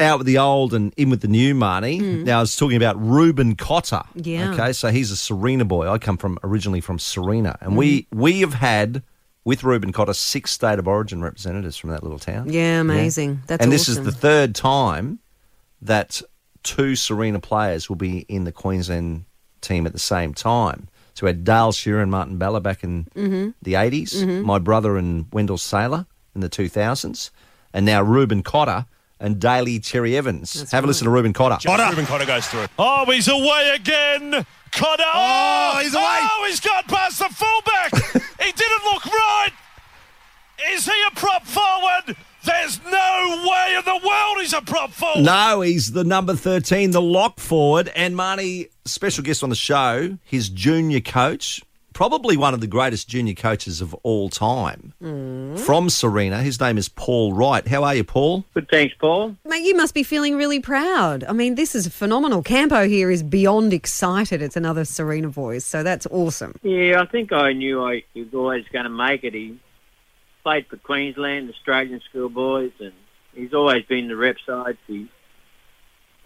out with the old and in with the new, Marnie. Hmm. Now I was talking about Reuben Cotter. Yeah. Okay, so he's a Sarina boy. I come from originally from Sarina, and we hmm. we have had with Reuben Cotter six state of origin representatives from that little town. Yeah, amazing. That's and awesome. this is the third time that two Sarina players will be in the Queensland team at the same time. So we had Dale Shearer and Martin Bella back in Mm-hmm. the 80s, mm-hmm. my brother and Wendell Sailor in the 2000s, and now Reuben Cotter and Daly Cherry Evans. Have a listen to Reuben Cotter. Cotter. Reuben Cotter goes through. Oh, he's away again. Cotter. Oh, he's away. Oh, he's gone past the fullback. he didn't look right. Is he a prop forward? There's no way in the world he's a prop forward. No, he's the number 13, the lock forward. And Marnie, special guest on the show, his junior coach, probably one of the greatest junior coaches of all time mm. from Sarina. His name is Paul Wright. How are you, Paul? Good, thanks, Paul. Mate, you must be feeling really proud. I mean, this is phenomenal. Campo here is beyond excited. It's another Sarina voice, so that's awesome. Yeah, I think I knew I, he was always going to make it. He played for Queensland, Australian schoolboys, and he's always been the rep side. He,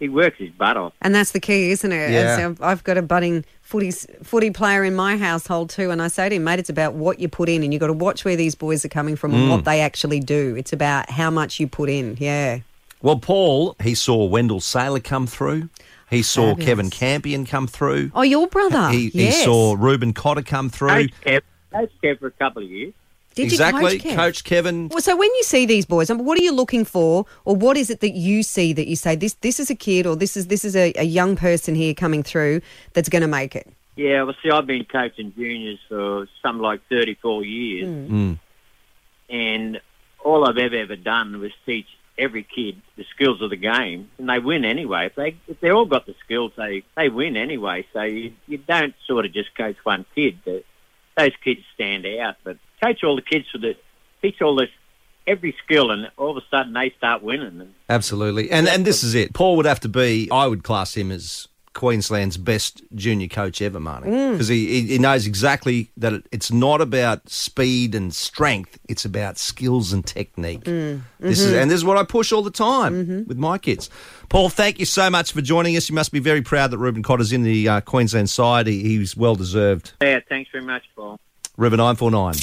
he works his butt off. And that's the key, isn't it? Yeah. And so I've got a budding footy, footy player in my household too, and I say to him, mate, it's about what you put in, and you've got to watch where these boys are coming from and what mm. they actually do. It's about how much you put in. Yeah. Well, Paul, he saw Wendell Sailor come through. He saw Fabulous. Kevin Campion come through. Oh, your brother. he, yes. he saw Reuben Cotter come through. Coach Kev, Coach Kev for a couple of years. Did exactly. you coach, Kev? Coach Kevin. Well, so when you see these boys, what are you looking for, or what is it that you see that you say this this is a kid, or this is this is a, a young person here coming through that's going to make it? Yeah, well, see, I've been coaching juniors for something like 34 years, Mm. and all I've ever, ever done was teach every kid the skills of the game, and they win anyway. If they if they all got the skills, they they win anyway. So you you don't sort of just coach one kid. The, those kids stand out, but coach all the kids to the teach all this every skill, and all of a sudden they start winning. Absolutely. And and this is it. Paul would have to be, I would class him as Queensland's best junior coach ever, Marnie. Mm. Because he, he, he knows exactly that it, it's not about speed and strength, it's about skills and technique. Mm. This is mm-hmm. And this is what I push all the time mm-hmm. with my kids. Paul, thank you so much for joining us. You must be very proud that Reuben Cotter's in the uh, Queensland side. He, he's well deserved. yeah, thanks very much, Paul. River 949.